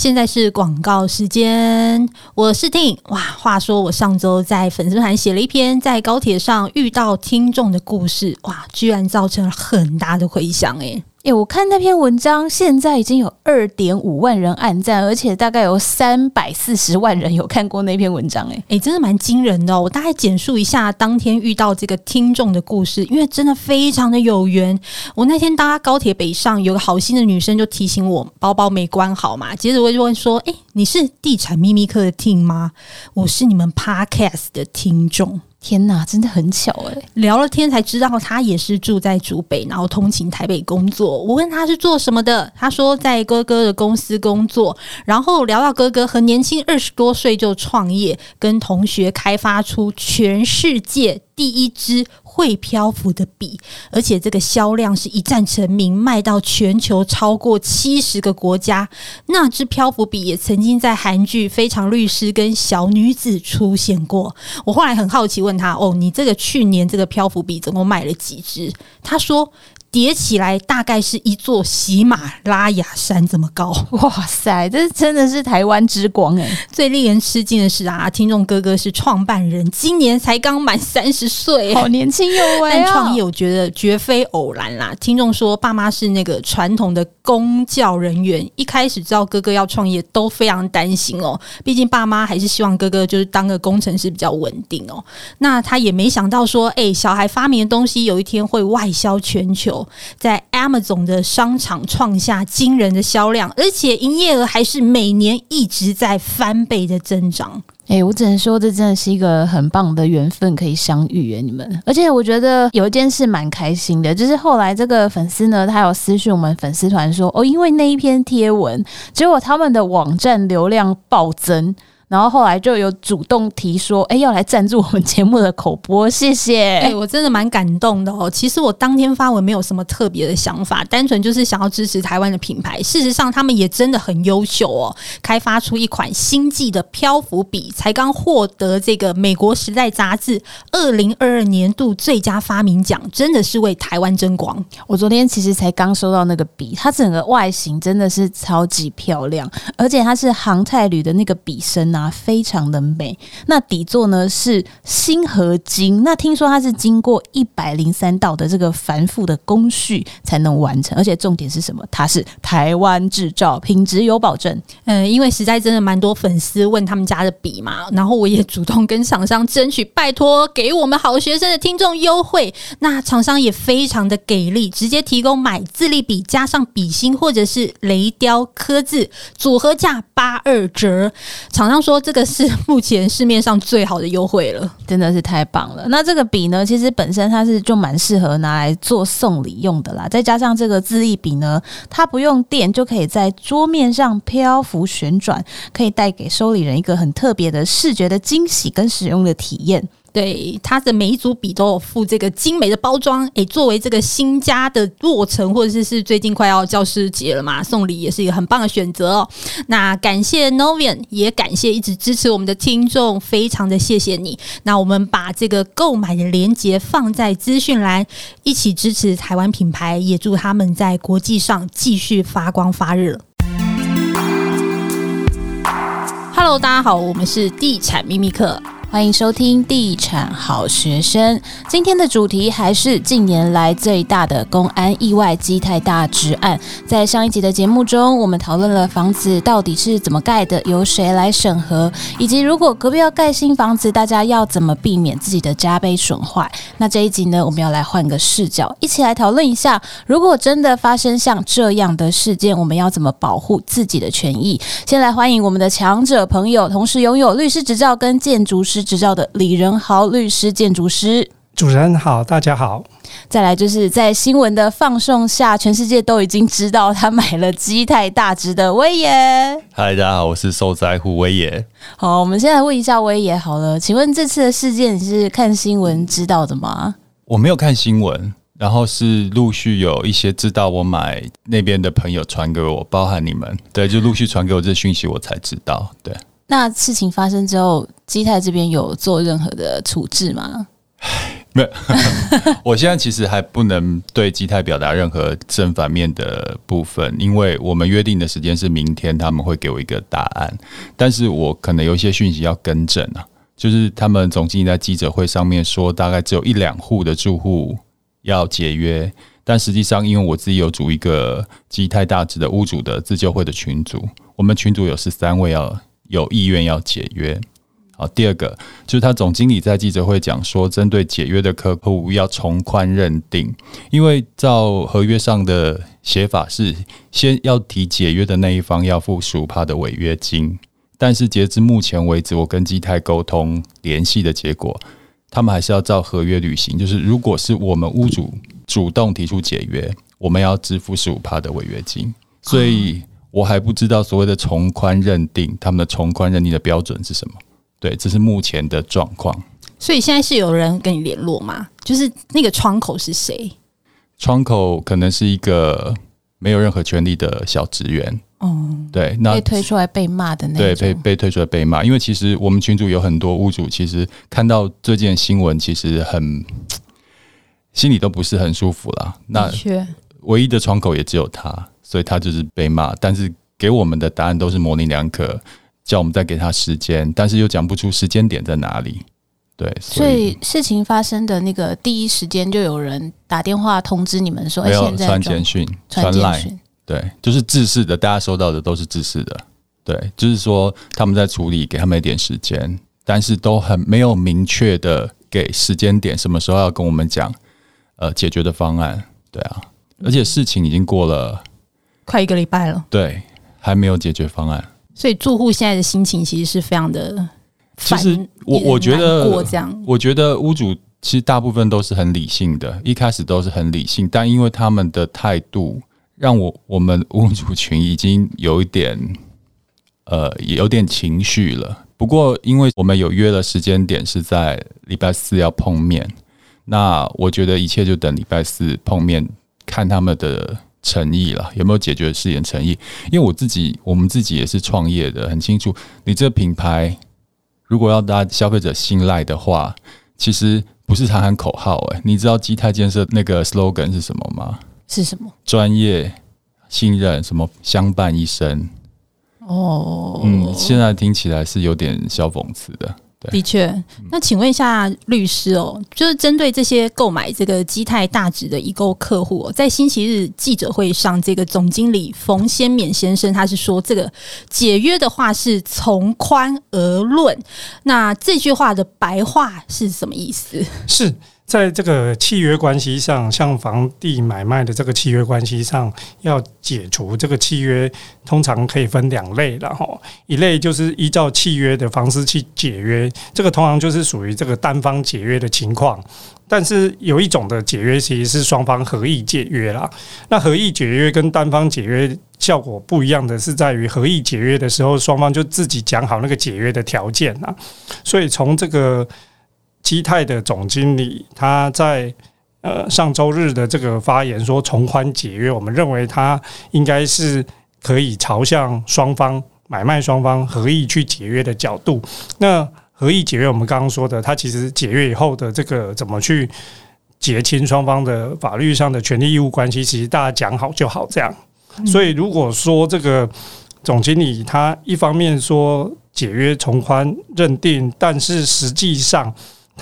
现在是广告时间，我是 t i n。哇，话说我上周在粉丝团写了一篇在高铁上遇到听众的故事，哇，居然造成了很大的回响诶。哎、欸，我看那篇文章，现在已经有二点五万人按赞，而且大概有三百四十万人有看过那篇文章。哎，哎，真的蛮惊人的哦。我大概简述一下当天遇到这个听众的故事，因为真的非常的有缘。我那天搭高铁北上，有个好心的女生就提醒我包包没关好嘛，接着我就问说：“哎，你是地产秘密客的听吗？我是你们 Podcast 的听众。”天呐，真的很巧哎！聊了天才知道他也是住在竹北，然后通勤台北工作。我问他是做什么的，他说在哥哥的公司工作。然后聊到哥哥很年轻，二十多岁就创业，跟同学开发出全世界第一支会漂浮的笔，而且这个销量是一战成名，卖到全球超过七十个国家。那支漂浮笔也曾经在韩剧《非常律师》跟小女子出现过。我后来很好奇问他：“哦，你这个去年这个漂浮笔总共卖了几支？”他说。叠起来大概是一座喜马拉雅山这么高，哇塞！这真的是台湾之光哎。最令人吃惊的是啊，听众哥哥是创办人，今年才刚满三十岁，好年轻有为。但创业我觉得绝非偶然啦。听众说，爸妈是那个传统的公教人员，一开始知道哥哥要创业都非常担心哦。毕竟爸妈还是希望哥哥就是当个工程师比较稳定哦。那他也没想到说，哎，小孩发明的东西有一天会外销全球。在 Amazon 的商场创下惊人的销量，而且营业额还是每年一直在翻倍的增长。哎、我只能说，这真的是一个很棒的缘分，可以相遇哎，你们。而且我觉得有一件事蛮开心的，就是后来这个粉丝呢，他有私讯我们粉丝团说，哦，因为那一篇贴文，结果他们的网站流量暴增。然后后来就有主动提说，哎，要来赞助我们节目的口播，谢谢。哎，我真的蛮感动的哦。其实我当天发文没有什么特别的想法，单纯就是想要支持台湾的品牌。事实上，他们也真的很优秀哦，开发出一款星际的漂浮笔，才刚获得这个美国时代杂志二零二二年度最佳发明奖，真的是为台湾争光。我昨天其实才刚收到那个笔，它整个外形真的是超级漂亮，而且它是航太铝的那个笔身啊。啊，非常的美。那底座呢是锌合金，那听说它是经过一百零三道的这个繁复的工序才能完成，而且重点是什么？它是台湾制造，品质有保证。嗯，因为实在真的蛮多粉丝问他们家的笔嘛，然后我也主动跟厂商争取，拜托给我们好学生的听众优惠。那厂商也非常的给力，直接提供买自立笔加上笔芯或者是雷雕刻字组合价八二折。厂商说。说这个是目前市面上最好的优惠了，真的是太棒了。那这个笔呢，其实本身它是就蛮适合拿来做送礼用的啦。再加上这个自立笔呢，它不用电就可以在桌面上漂浮旋转，可以带给收礼人一个很特别的视觉的惊喜跟使用的体验。对，它的每一组笔都有附这个精美的包装，诶，作为这个新家的落成，或者是是最近快要教师节了嘛，送礼也是一个很棒的选择哦。那感谢 Novian，也感谢一直支持我们的听众，非常的谢谢你。那我们把这个购买的链接放在资讯栏，一起支持台湾品牌，也祝他们在国际上继续发光发热。Hello，大家好，我们是地产秘密客。欢迎收听地产好学生。今天的主题还是近年来最大的公安意外基泰大直案。在上一集的节目中，我们讨论了房子到底是怎么盖的，由谁来审核，以及如果隔壁要盖新房子，大家要怎么避免自己的家被损坏。那这一集呢，我们要来换个视角，一起来讨论一下，如果真的发生像这样的事件，我们要怎么保护自己的权益？先来欢迎我们的强者朋友，同时拥有律师执照跟建筑师执照的李仁豪律师建筑师，主持人好，大家好。再来就是在新闻的放送下，全世界都已经知道他买了基泰大直的威爷。嗨，大家好，我是受灾户威爷。好，我们先来问一下威爷好了，请问这次的事件你是看新闻知道的吗？我没有看新闻，然后是陆续有一些知道我买那边的朋友传给我，包含你们，对，就陆续传给我这讯息，我才知道，对。那事情发生之后，基泰这边有做任何的处置吗？没有，我现在其实还不能对基泰表达任何正反面的部分，因为我们约定的时间是明天，他们会给我一个答案。但是我可能有一些讯息要更正啊，就是他们总经理在记者会上面说，大概只有一两户的住户要解约，但实际上，因为我自己有组一个基泰大直的屋主的自救会的群组，我们群组有十三位要有意愿要解约。好，第二个就是他总经理在记者会讲说，针对解约的客户要从宽认定，因为照合约上的写法是，先要提解约的那一方要付十五帕的违约金，但是截至目前为止，我跟基泰沟通联系的结果，他们还是要照合约履行，就是如果是我们屋主主动提出解约，我们要支付十五帕的违约金，所以我还不知道所谓的从宽认定，他们的从宽认定的标准是什么。对，这是目前的状况。所以现在是有人跟你联络吗？就是那个窗口是谁？窗口可能是一个没有任何权利的小职员。哦，对，那被推出来被骂的那对，被被推出来被骂。因为其实我们群主有很多屋主，其实看到这件新闻，其实很心里都不是很舒服啦。那唯一的窗口也只有他，所以他就是被骂。但是给我们的答案都是模棱两可。叫我们再给他时间，但是又讲不出时间点在哪里。对，所以，事情发生的那个第一时间，就有人打电话通知你们说，没有传简讯、传赖，对，就是制式的，大家收到的都是制式的。对，就是说他们在处理，给他们一点时间，但是都很没有明确的给时间点，什么时候要跟我们讲呃解决的方案。对啊，而且事情已经过了快一个礼拜了，对，还没有解决方案。所以住户现在的心情其实是非常的，其实我我觉得过这样，我觉得屋主其实大部分都是很理性的，一开始都是很理性，但因为他们的态度，让我我们屋主群已经有一点，呃，也有点情绪了。不过因为我们有约了时间点是在礼拜四要碰面，那我觉得一切就等礼拜四碰面看他们的。诚意了，有没有解决事情诚意？因为我自己，我们自己也是创业的，很清楚。你这个品牌如果要大家消费者信赖的话，其实不是喊喊口号。诶，你知道基泰建设那个 slogan 是什么吗？是什么？专业、信任，什么相伴一生？哦，嗯，现在听起来是有点小讽刺的。的确，那请问一下律师哦，就是针对这些购买这个基泰大值的已购客户哦，在星期日记者会上，这个总经理冯先勉先生他是说，这个解约的话是从宽而论，那这句话的白话是什么意思？是。在这个契约关系上，像房地买卖的这个契约关系上，要解除这个契约，通常可以分两类，然后一类就是依照契约的方式去解约，这个通常就是属于这个单方解约的情况。但是有一种的解约其实是双方合意解约啦。那合意解约跟单方解约效果不一样的是，在于合意解约的时候，双方就自己讲好那个解约的条件啊。所以从这个。基泰的总经理他在呃上周日的这个发言说从宽解约，我们认为他应该是可以朝向双方买卖双方合意去解约的角度。那合意解约，我们刚刚说的，他其实解约以后的这个怎么去结清双方的法律上的权利义务关系，其实大家讲好就好这样。所以如果说这个总经理他一方面说解约从宽认定，但是实际上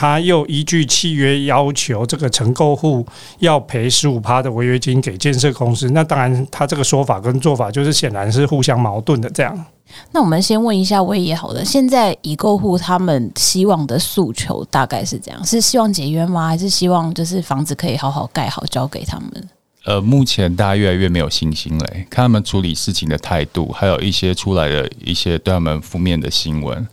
他又依据契约要求这个承购户要赔十五趴的违约金给建设公司，那当然他这个说法跟做法就是显然是互相矛盾的。这样，那我们先问一下威爷好了，现在已购户他们希望的诉求大概是这样？是希望解约吗？还是希望就是房子可以好好盖好交给他们？呃，目前大家越来越没有信心嘞，看他们处理事情的态度，还有一些出来的一些对他们负面的新闻，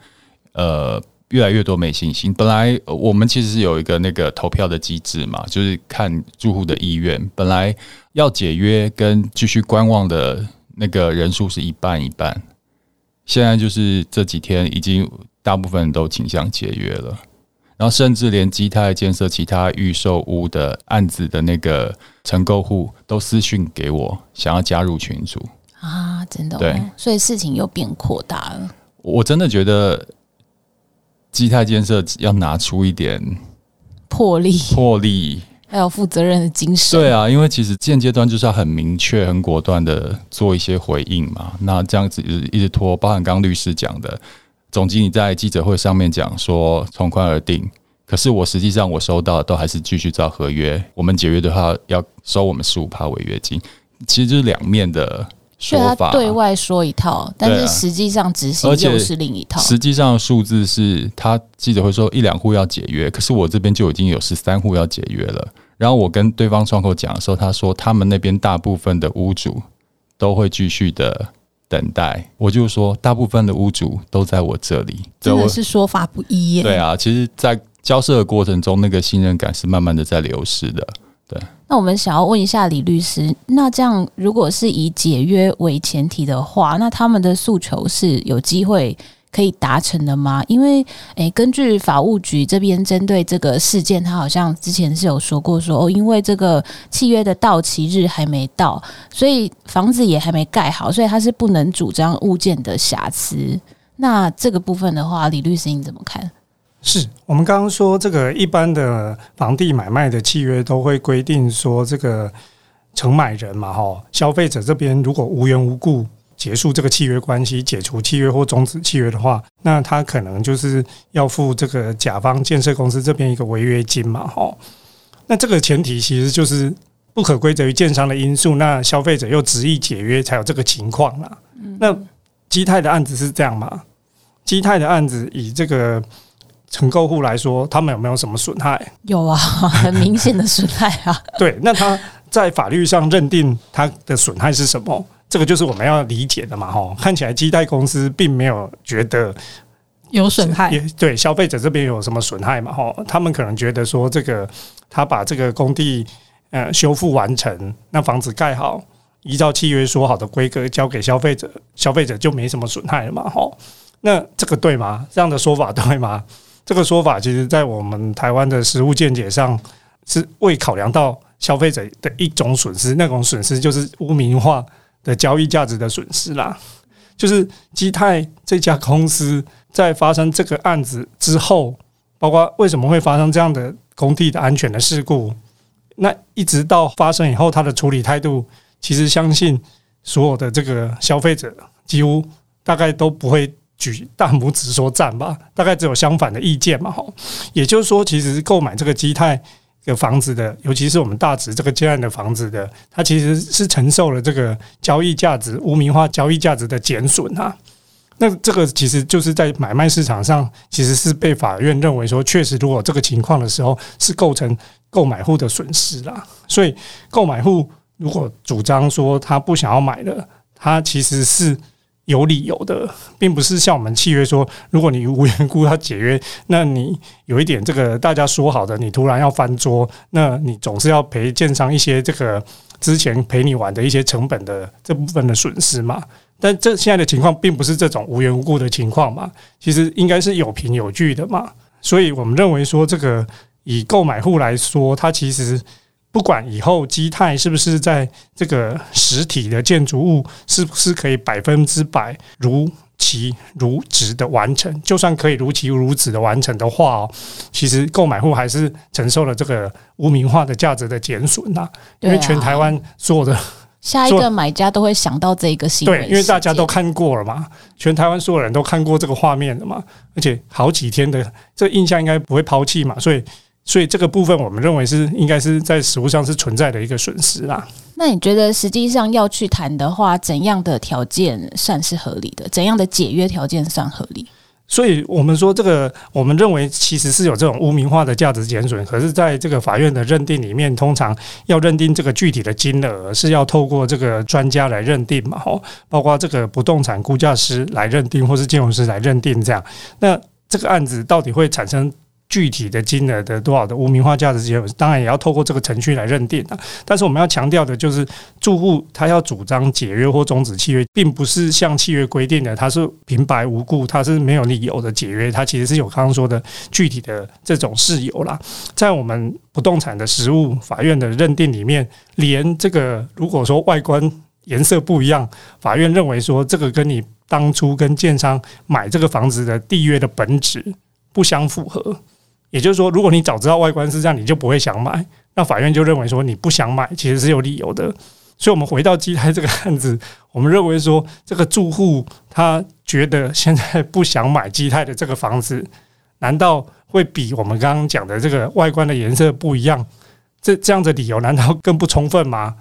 呃。越来越多没信心。本来我们其实是有一个那个投票的机制嘛，就是看住户的意愿。本来要解约跟继续观望的那个人数是一半一半，现在就是这几天已经大部分人都倾向解约了。然后甚至连基泰建设其他预售屋的案子的那个承购户都私讯给我，想要加入群组啊，真的、哦、对，所以事情又变扩大了。我真的觉得。基泰建设要拿出一点魄力，魄力，还有负责任的精神。对啊，因为其实现阶段就是要很明确、很果断的做一些回应嘛。那这样子一直拖，包含刚刚律师讲的，总经理在记者会上面讲说从宽而定，可是我实际上我收到的都还是继续照合约，我们解约的话要收我们十五趴违约金，其实就是两面的。所以他对外说一套，但是实际上执行又是另一套。实际上数字是他记者会说一两户要解约，可是我这边就已经有十三户要解约了。然后我跟对方窗口讲的时候，他说他们那边大部分的屋主都会继续的等待。我就说大部分的屋主都在我这里，真的是说法不一耶。对啊，其实，在交涉的过程中，那个信任感是慢慢的在流失的。对，那我们想要问一下李律师，那这样如果是以解约为前提的话，那他们的诉求是有机会可以达成的吗？因为，诶，根据法务局这边针对这个事件，他好像之前是有说过说，哦，因为这个契约的到期日还没到，所以房子也还没盖好，所以他是不能主张物件的瑕疵。那这个部分的话，李律师你怎么看？是我们刚刚说这个一般的房地买卖的契约都会规定说，这个承买人嘛，哈，消费者这边如果无缘无故结束这个契约关系、解除契约或终止契约的话，那他可能就是要付这个甲方建设公司这边一个违约金嘛，哈。那这个前提其实就是不可归责于建商的因素，那消费者又执意解约才有这个情况啦。那基泰的案子是这样吗？基泰的案子以这个。承购户来说，他们有没有什么损害？有啊，很明显的损害啊。对，那他在法律上认定他的损害是什么？这个就是我们要理解的嘛。哈，看起来基贷公司并没有觉得有损害，也对消费者这边有什么损害嘛？哈，他们可能觉得说，这个他把这个工地呃修复完成，那房子盖好，依照契约说好的规格交给消费者，消费者就没什么损害了嘛。哈，那这个对吗？这样的说法对吗？这个说法，其实在我们台湾的实务见解上，是未考量到消费者的一种损失，那种损失就是污名化的交易价值的损失啦。就是基泰这家公司在发生这个案子之后，包括为什么会发生这样的工地的安全的事故，那一直到发生以后，他的处理态度，其实相信所有的这个消费者几乎大概都不会。举大拇指说赞吧，大概只有相反的意见嘛，哈。也就是说，其实购买这个基泰的房子的，尤其是我们大直这个建案的房子的，它其实是承受了这个交易价值污名化交易价值的减损啊。那这个其实就是在买卖市场上，其实是被法院认为说，确实如果这个情况的时候，是构成购买户的损失啦。所以，购买户如果主张说他不想要买了，他其实是。有理由的，并不是像我们契约说，如果你无缘故要解约，那你有一点这个大家说好的，你突然要翻桌，那你总是要赔建商一些这个之前陪你玩的一些成本的这部分的损失嘛。但这现在的情况并不是这种无缘无故的情况嘛，其实应该是有凭有据的嘛。所以我们认为说，这个以购买户来说，它其实。不管以后基泰是不是在这个实体的建筑物，是不是可以百分之百如期如质的完成？就算可以如期如质的完成的话哦，其实购买户还是承受了这个无名化的价值的减损呐。因为全台湾所有的下一个买家都会想到这一个新闻，对，因为大家都看过了嘛，全台湾所有人都看过这个画面了嘛，而且好几天的这印象应该不会抛弃嘛，所以。所以这个部分，我们认为是应该是在实物上是存在的一个损失啦。那你觉得实际上要去谈的话，怎样的条件算是合理的？怎样的解约条件算合理？所以我们说，这个我们认为其实是有这种污名化的价值减损，可是在这个法院的认定里面，通常要认定这个具体的金额，是要透过这个专家来认定嘛？吼，包括这个不动产估价师来认定，或是金融师来认定这样。那这个案子到底会产生？具体的金额的多少的无名化价值，当然也要透过这个程序来认定的。但是我们要强调的就是，住户他要主张解约或终止契约，并不是像契约规定的，他是平白无故，他是没有理由的解约，他其实是有刚刚说的具体的这种事由啦。在我们不动产的实务法院的认定里面，连这个如果说外观颜色不一样，法院认为说这个跟你当初跟建商买这个房子的缔约的本质不相符合。也就是说，如果你早知道外观是这样，你就不会想买。那法院就认为说你不想买，其实是有理由的。所以，我们回到基泰这个案子，我们认为说，这个住户他觉得现在不想买基泰的这个房子，难道会比我们刚刚讲的这个外观的颜色不一样？这这样的理由难道更不充分吗？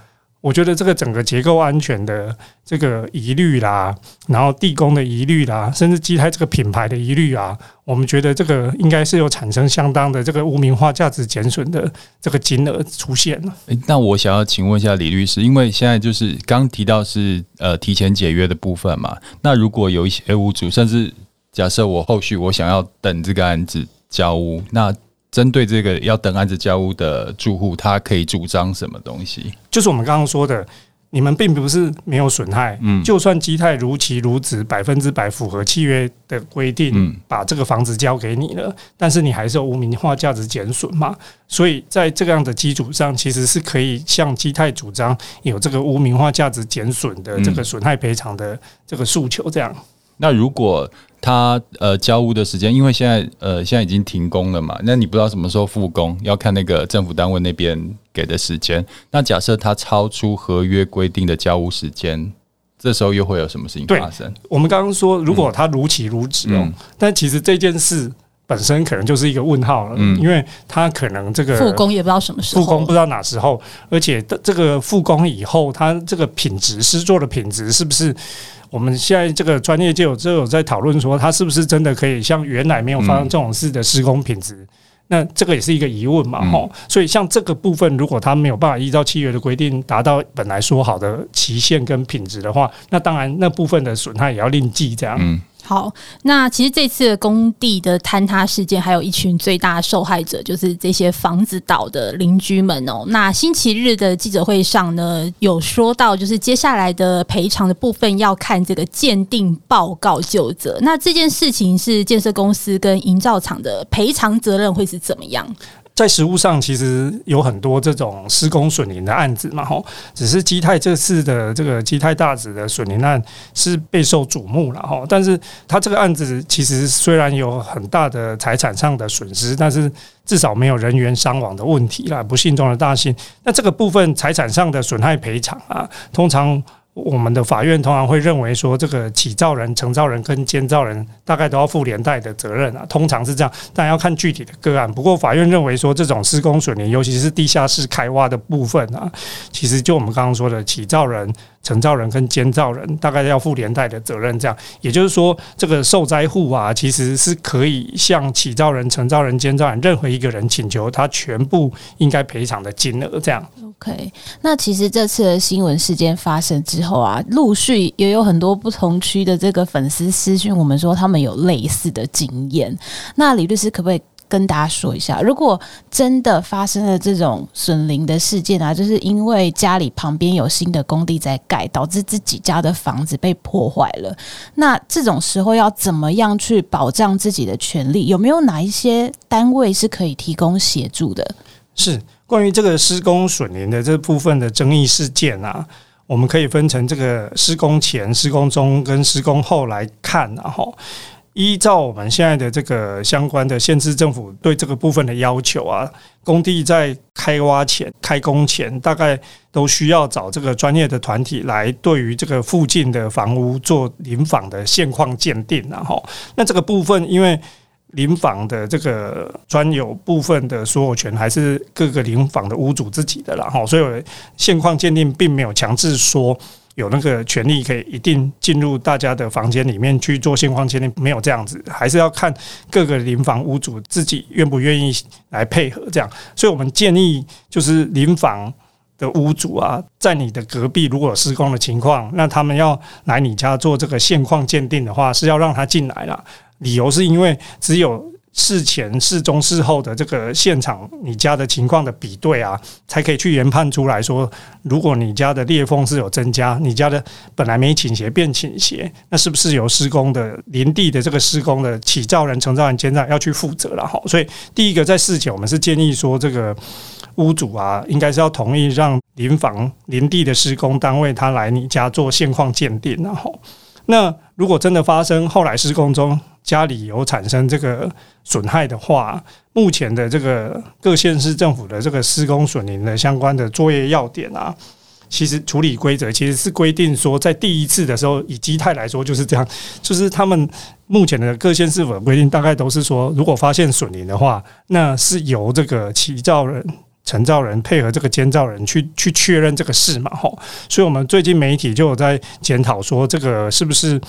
我觉得这个整个结构安全的这个疑虑啦，然后地公的疑虑啦，甚至基泰这个品牌的疑虑啊，我们觉得这个应该是有产生相当的这个污名化价值减损的这个金额出现了。诶，那我想要请问一下李律师，因为现在就是刚提到是呃提前解约的部分嘛，那如果有一些屋主，甚至假设我后续我想要等这个案子交屋，那针对这个要等案子交屋的住户，他可以主张什么东西？就是我们刚刚说的，你们并不是没有损害，嗯，就算基泰如期如职，百分之百符合契约的规定，嗯，把这个房子交给你了，但是你还是有无名化价值减损嘛？所以在这样的基础上，其实是可以向基泰主张有这个无名化价值减损的这个损害赔偿的这个诉求，这样。那如果他呃交屋的时间，因为现在呃现在已经停工了嘛，那你不知道什么时候复工，要看那个政府单位那边给的时间。那假设他超出合约规定的交屋时间，这时候又会有什么事情发生？我们刚刚说，如果他如期如职哦，嗯、但其实这件事本身可能就是一个问号了，嗯，因为他可能这个复工也不知道什么时候，复工不知道哪时候，而且这个复工以后，他这个品质施作的品质是不是？我们现在这个专业就有就有在讨论说，它是不是真的可以像原来没有发生这种事的施工品质？嗯、那这个也是一个疑问嘛，吼、嗯。所以像这个部分，如果他没有办法依照契约的规定达到本来说好的期限跟品质的话，那当然那部分的损害也要另计这样。嗯好，那其实这次的工地的坍塌事件，还有一群最大受害者，就是这些房子倒的邻居们哦。那星期日的记者会上呢，有说到，就是接下来的赔偿的部分要看这个鉴定报告就责。那这件事情是建设公司跟营造厂的赔偿责任会是怎么样？在实务上，其实有很多这种施工损邻的案子嘛，吼，只是基泰这次的这个基泰大子的损邻案是备受瞩目了，吼。但是他这个案子其实虽然有很大的财产上的损失，但是至少没有人员伤亡的问题啦，不幸中的大幸。那这个部分财产上的损害赔偿啊，通常。我们的法院通常会认为说，这个起造人、承造人跟监造人大概都要负连带的责任啊，通常是这样，但要看具体的个案。不过法院认为说，这种施工损邻，尤其是地下室开挖的部分啊，其实就我们刚刚说的起造人。承造人跟监造人大概要负连带的责任，这样也就是说，这个受灾户啊，其实是可以向起造人、承造人、监造人任何一个人请求他全部应该赔偿的金额。这样。OK，那其实这次的新闻事件发生之后啊，陆续也有很多不同区的这个粉丝私讯我们说，他们有类似的经验。那李律师可不可以？跟大家说一下，如果真的发生了这种损邻的事件啊，就是因为家里旁边有新的工地在盖，导致自己家的房子被破坏了，那这种时候要怎么样去保障自己的权利？有没有哪一些单位是可以提供协助的？是关于这个施工损邻的这部分的争议事件啊，我们可以分成这个施工前、施工中跟施工后来看，然后。依照我们现在的这个相关的县市政府对这个部分的要求啊，工地在开挖前、开工前，大概都需要找这个专业的团体来对于这个附近的房屋做邻访的现况鉴定，然后那这个部分，因为邻访的这个专有部分的所有权还是各个邻访的屋主自己的，然后所以现况鉴定并没有强制说。有那个权利可以一定进入大家的房间里面去做现况鉴定，没有这样子，还是要看各个邻房屋主自己愿不愿意来配合这样。所以我们建议就是邻房的屋主啊，在你的隔壁如果有施工的情况，那他们要来你家做这个现况鉴定的话，是要让他进来了。理由是因为只有。事前、事中、事后的这个现场，你家的情况的比对啊，才可以去研判出来说，如果你家的裂缝是有增加，你家的本来没倾斜变倾斜，那是不是由施工的林地的这个施工的起造人、承造人、监造要去负责了？哈，所以第一个在事前，我们是建议说，这个屋主啊，应该是要同意让林房林地的施工单位他来你家做现况鉴定，然后。那如果真的发生后来施工中家里有产生这个损害的话，目前的这个各县市政府的这个施工损林的相关的作业要点啊，其实处理规则其实是规定说，在第一次的时候，以基泰来说就是这样，就是他们目前的各县市府的规定大概都是说，如果发现损林的话，那是由这个起造人。承造人配合这个监造人去去确认这个事嘛，吼，所以我们最近媒体就有在检讨说，这个是不是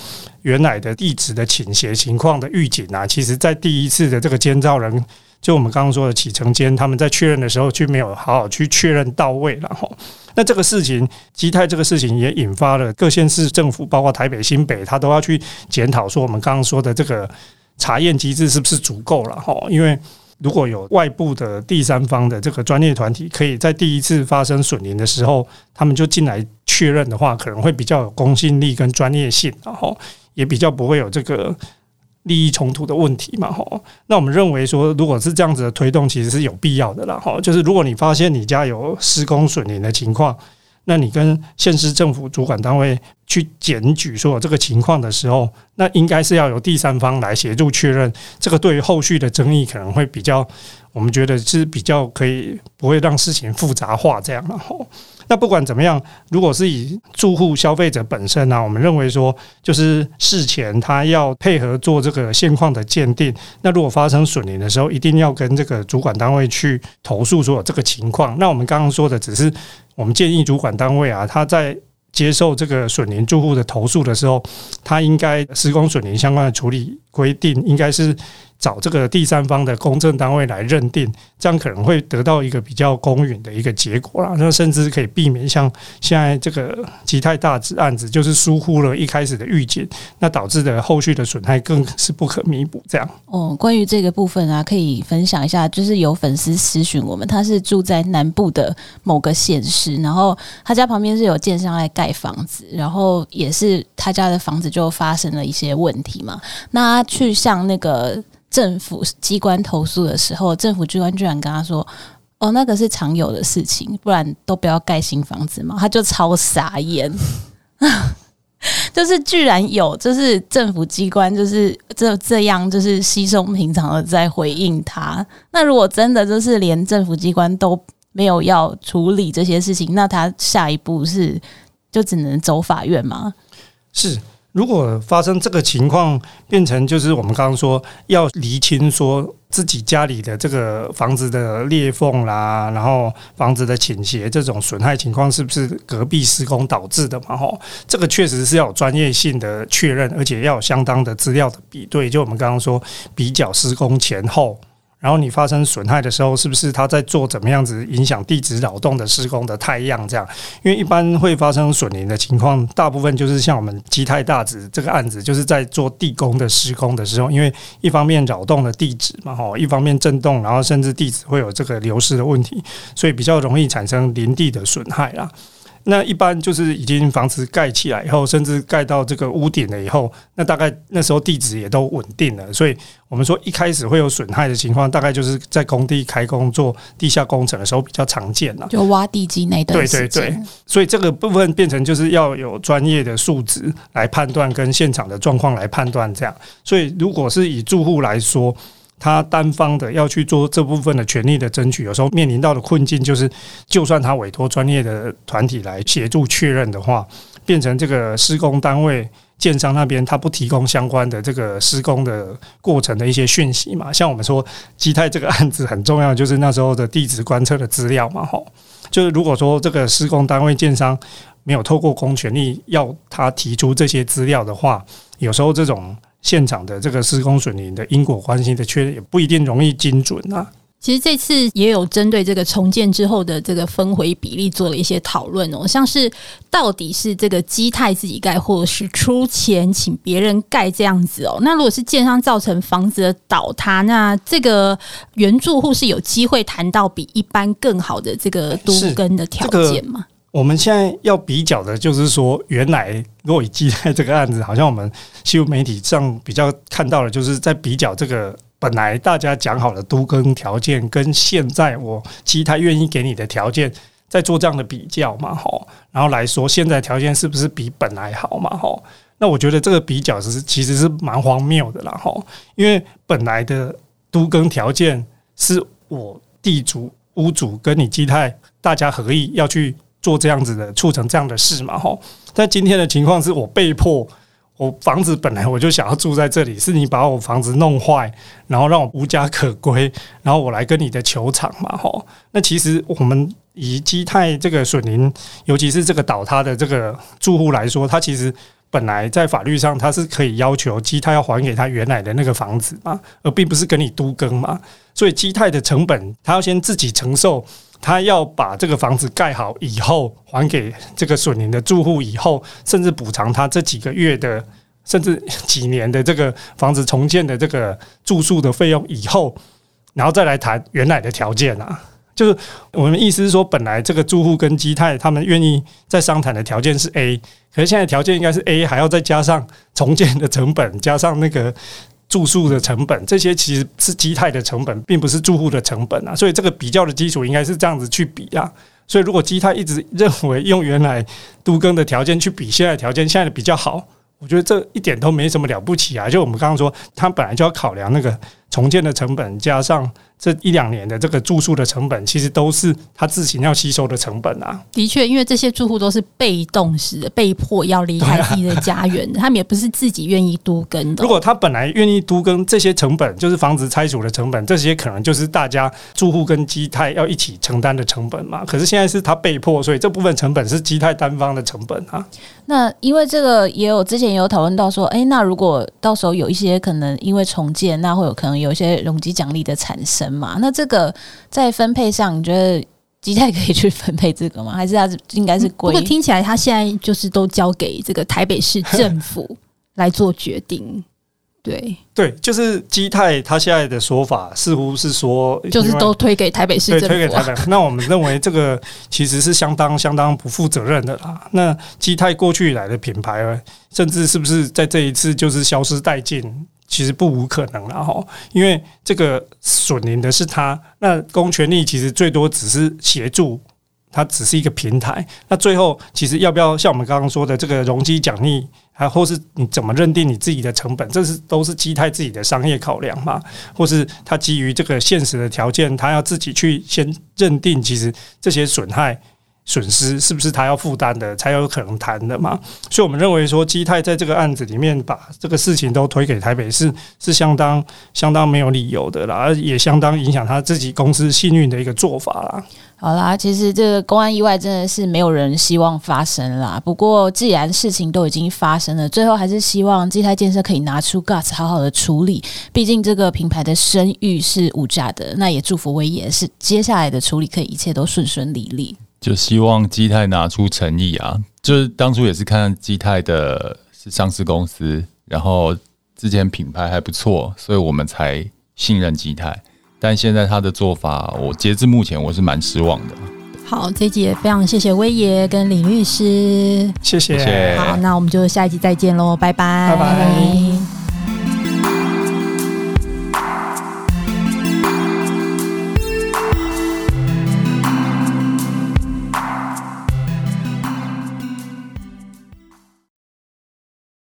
原来的地址的倾斜情况的预警啊？其实，在第一次的这个监造人，就我们刚刚说的启承间，他们在确认的时候，就没有好好去确认到位了，吼。那这个事情，基泰这个事情也引发了各县市政府，包括台北、新北，他都要去检讨说，我们刚刚说的这个查验机制是不是足够了，吼，因为。如果有外部的第三方的这个专业团体，可以在第一次发生损邻的时候，他们就进来确认的话，可能会比较有公信力跟专业性，然后也比较不会有这个利益冲突的问题嘛。吼，那我们认为说，如果是这样子的推动，其实是有必要的啦。吼，就是如果你发现你家有施工损邻的情况。那你跟县市政府主管单位去检举说这个情况的时候，那应该是要由第三方来协助确认。这个对于后续的争议可能会比较，我们觉得是比较可以不会让事情复杂化这样。然后，那不管怎么样，如果是以住户消费者本身呢、我们认为说，就是事前他要配合做这个现况的鉴定。那如果发生损邻的时候，一定要跟这个主管单位去投诉说这个情况。那我们刚刚说的只是。我们建议主管单位啊，他在接受这个损邻住户的投诉的时候，他应该施工损邻相关的处理规定应该是。找这个第三方的公证单位来认定，这样可能会得到一个比较公允的一个结果啦。那甚至可以避免像现在这个吉泰大致案子，就是疏忽了一开始的预警，那导致的后续的损害更是不可弥补。这样哦，关于这个部分啊，可以分享一下，就是有粉丝私询我们，他是住在南部的某个县市，然后他家旁边是有建商来盖房子，然后也是他家的房子就发生了一些问题嘛，那他去向那个。政府机关投诉的时候，政府机关居然跟他说：“哦，那个是常有的事情，不然都不要盖新房子嘛。”他就超傻眼，就是居然有，就是政府机关就是这这样，就是稀松平常的在回应他。那如果真的就是连政府机关都没有要处理这些事情，那他下一步是就只能走法院吗？是。如果发生这个情况，变成就是我们刚刚说要厘清说自己家里的这个房子的裂缝啦，然后房子的倾斜这种损害情况是不是隔壁施工导致的嘛？吼，这个确实是要有专业性的确认，而且要有相当的资料的比对。就我们刚刚说，比较施工前后。然后你发生损害的时候，是不是他在做怎么样子影响地质扰动的施工的太样？这样，因为一般会发生损林的情况，大部分就是像我们基泰大子这个案子，就是在做地工的施工的时候，因为一方面扰动了地质嘛，吼，一方面震动，然后甚至地质会有这个流失的问题，所以比较容易产生林地的损害啦。那一般就是已经房子盖起来以后，甚至盖到这个屋顶了以后，那大概那时候地质也都稳定了，所以我们说一开始会有损害的情况，大概就是在工地开工做地下工程的时候比较常见了，就挖地基那段。对对对，所以这个部分变成就是要有专业的数值来判断，跟现场的状况来判断这样。所以如果是以住户来说，他单方的要去做这部分的权利的争取，有时候面临到的困境就是，就算他委托专业的团体来协助确认的话，变成这个施工单位建商那边他不提供相关的这个施工的过程的一些讯息嘛。像我们说基泰这个案子很重要，就是那时候的地质观测的资料嘛。吼，就是如果说这个施工单位建商没有透过公权力要他提出这些资料的话，有时候这种。现场的这个施工损邻的因果关系的确认也不一定容易精准啊。其实这次也有针对这个重建之后的这个分回比例做了一些讨论哦，像是到底是这个基泰自己盖，或者是出钱请别人盖这样子哦。那如果是建商造成房子的倒塌，那这个原住户是有机会谈到比一般更好的这个都跟的条件吗？我们现在要比较的就是说，原来如果以基泰这个案子，好像我们新闻媒体上比较看到的，就是在比较这个本来大家讲好的都更条件，跟现在我基泰愿意给你的条件，在做这样的比较嘛，吼，然后来说现在条件是不是比本来好嘛，吼。那我觉得这个比较是其实是蛮荒谬的啦吼，因为本来的都更条件是我地主、屋主跟你基泰大家合意要去做这样子的促成这样的事嘛哈，但今天的情况是我被迫。我房子本来我就想要住在这里，是你把我房子弄坏，然后让我无家可归，然后我来跟你的球场嘛，吼。那其实我们以基泰这个损林，尤其是这个倒塌的这个住户来说，他其实本来在法律上他是可以要求基泰要还给他原来的那个房子嘛，而并不是跟你都更嘛。所以基泰的成本，他要先自己承受。他要把这个房子盖好以后，还给这个损林的住户以后，甚至补偿他这几个月的，甚至几年的这个房子重建的这个住宿的费用以后，然后再来谈原来的条件啊。就是我们意思是说，本来这个住户跟基泰他们愿意在商谈的条件是 A，可是现在条件应该是 A，还要再加上重建的成本，加上那个。住宿的成本，这些其实是基泰的成本，并不是住户的成本啊。所以这个比较的基础应该是这样子去比啊。所以如果基泰一直认为用原来都更的条件去比现在条件，现在的比较好，我觉得这一点都没什么了不起啊。就我们刚刚说，他本来就要考量那个重建的成本，加上。这一两年的这个住宿的成本，其实都是他自行要吸收的成本啊。的确，因为这些住户都是被动式的，被迫要离开自己的家园，他们也不是自己愿意都跟的。如果他本来愿意都跟，这些成本就是房子拆除的成本，这些可能就是大家住户跟基泰要一起承担的成本嘛。可是现在是他被迫，所以这部分成本是基泰单方的成本啊。那因为这个也有之前也有讨论到说，哎，那如果到时候有一些可能因为重建，那会有可能有一些容积奖励的产生。嘛，那这个在分配上，你觉得基泰可以去分配这个吗？还是他应该是归？不过听起来他现在就是都交给这个台北市 政府来做决定。对对，就是基泰他现在的说法似乎是说，就是都推给台北市政府，推给台北。那我们认为这个其实是相当相当不负责任的啦。那基泰过去以来的品牌，甚至是不是在这一次就是消失殆尽？其实不无可能了哈，因为这个损邻的是他，那公权力其实最多只是协助，它只是一个平台。那最后其实要不要像我们刚刚说的这个容积奖励，还或是你怎么认定你自己的成本，这是都是基泰自己的商业考量嘛？或是他基于这个现实的条件，他要自己去先认定，其实这些损害。损失是不是他要负担的，才有可能谈的嘛？所以我们认为说，基泰在这个案子里面把这个事情都推给台北市，是相当相当没有理由的啦，而也相当影响他自己公司信誉的一个做法啦。好啦，其实这个公安意外真的是没有人希望发生啦。不过既然事情都已经发生了，最后还是希望基泰建设可以拿出 guts 好好的处理。毕竟这个品牌的声誉是无价的。那也祝福威爷是接下来的处理可以一切都顺顺利利。就希望基泰拿出诚意啊！就是当初也是看基泰的是上市公司，然后之前品牌还不错，所以我们才信任基泰。但现在他的做法，我截至目前我是蛮失望的。好，这一集也非常谢谢威爷跟林律师，谢谢。好，那我们就下一集再见喽，拜拜，拜拜。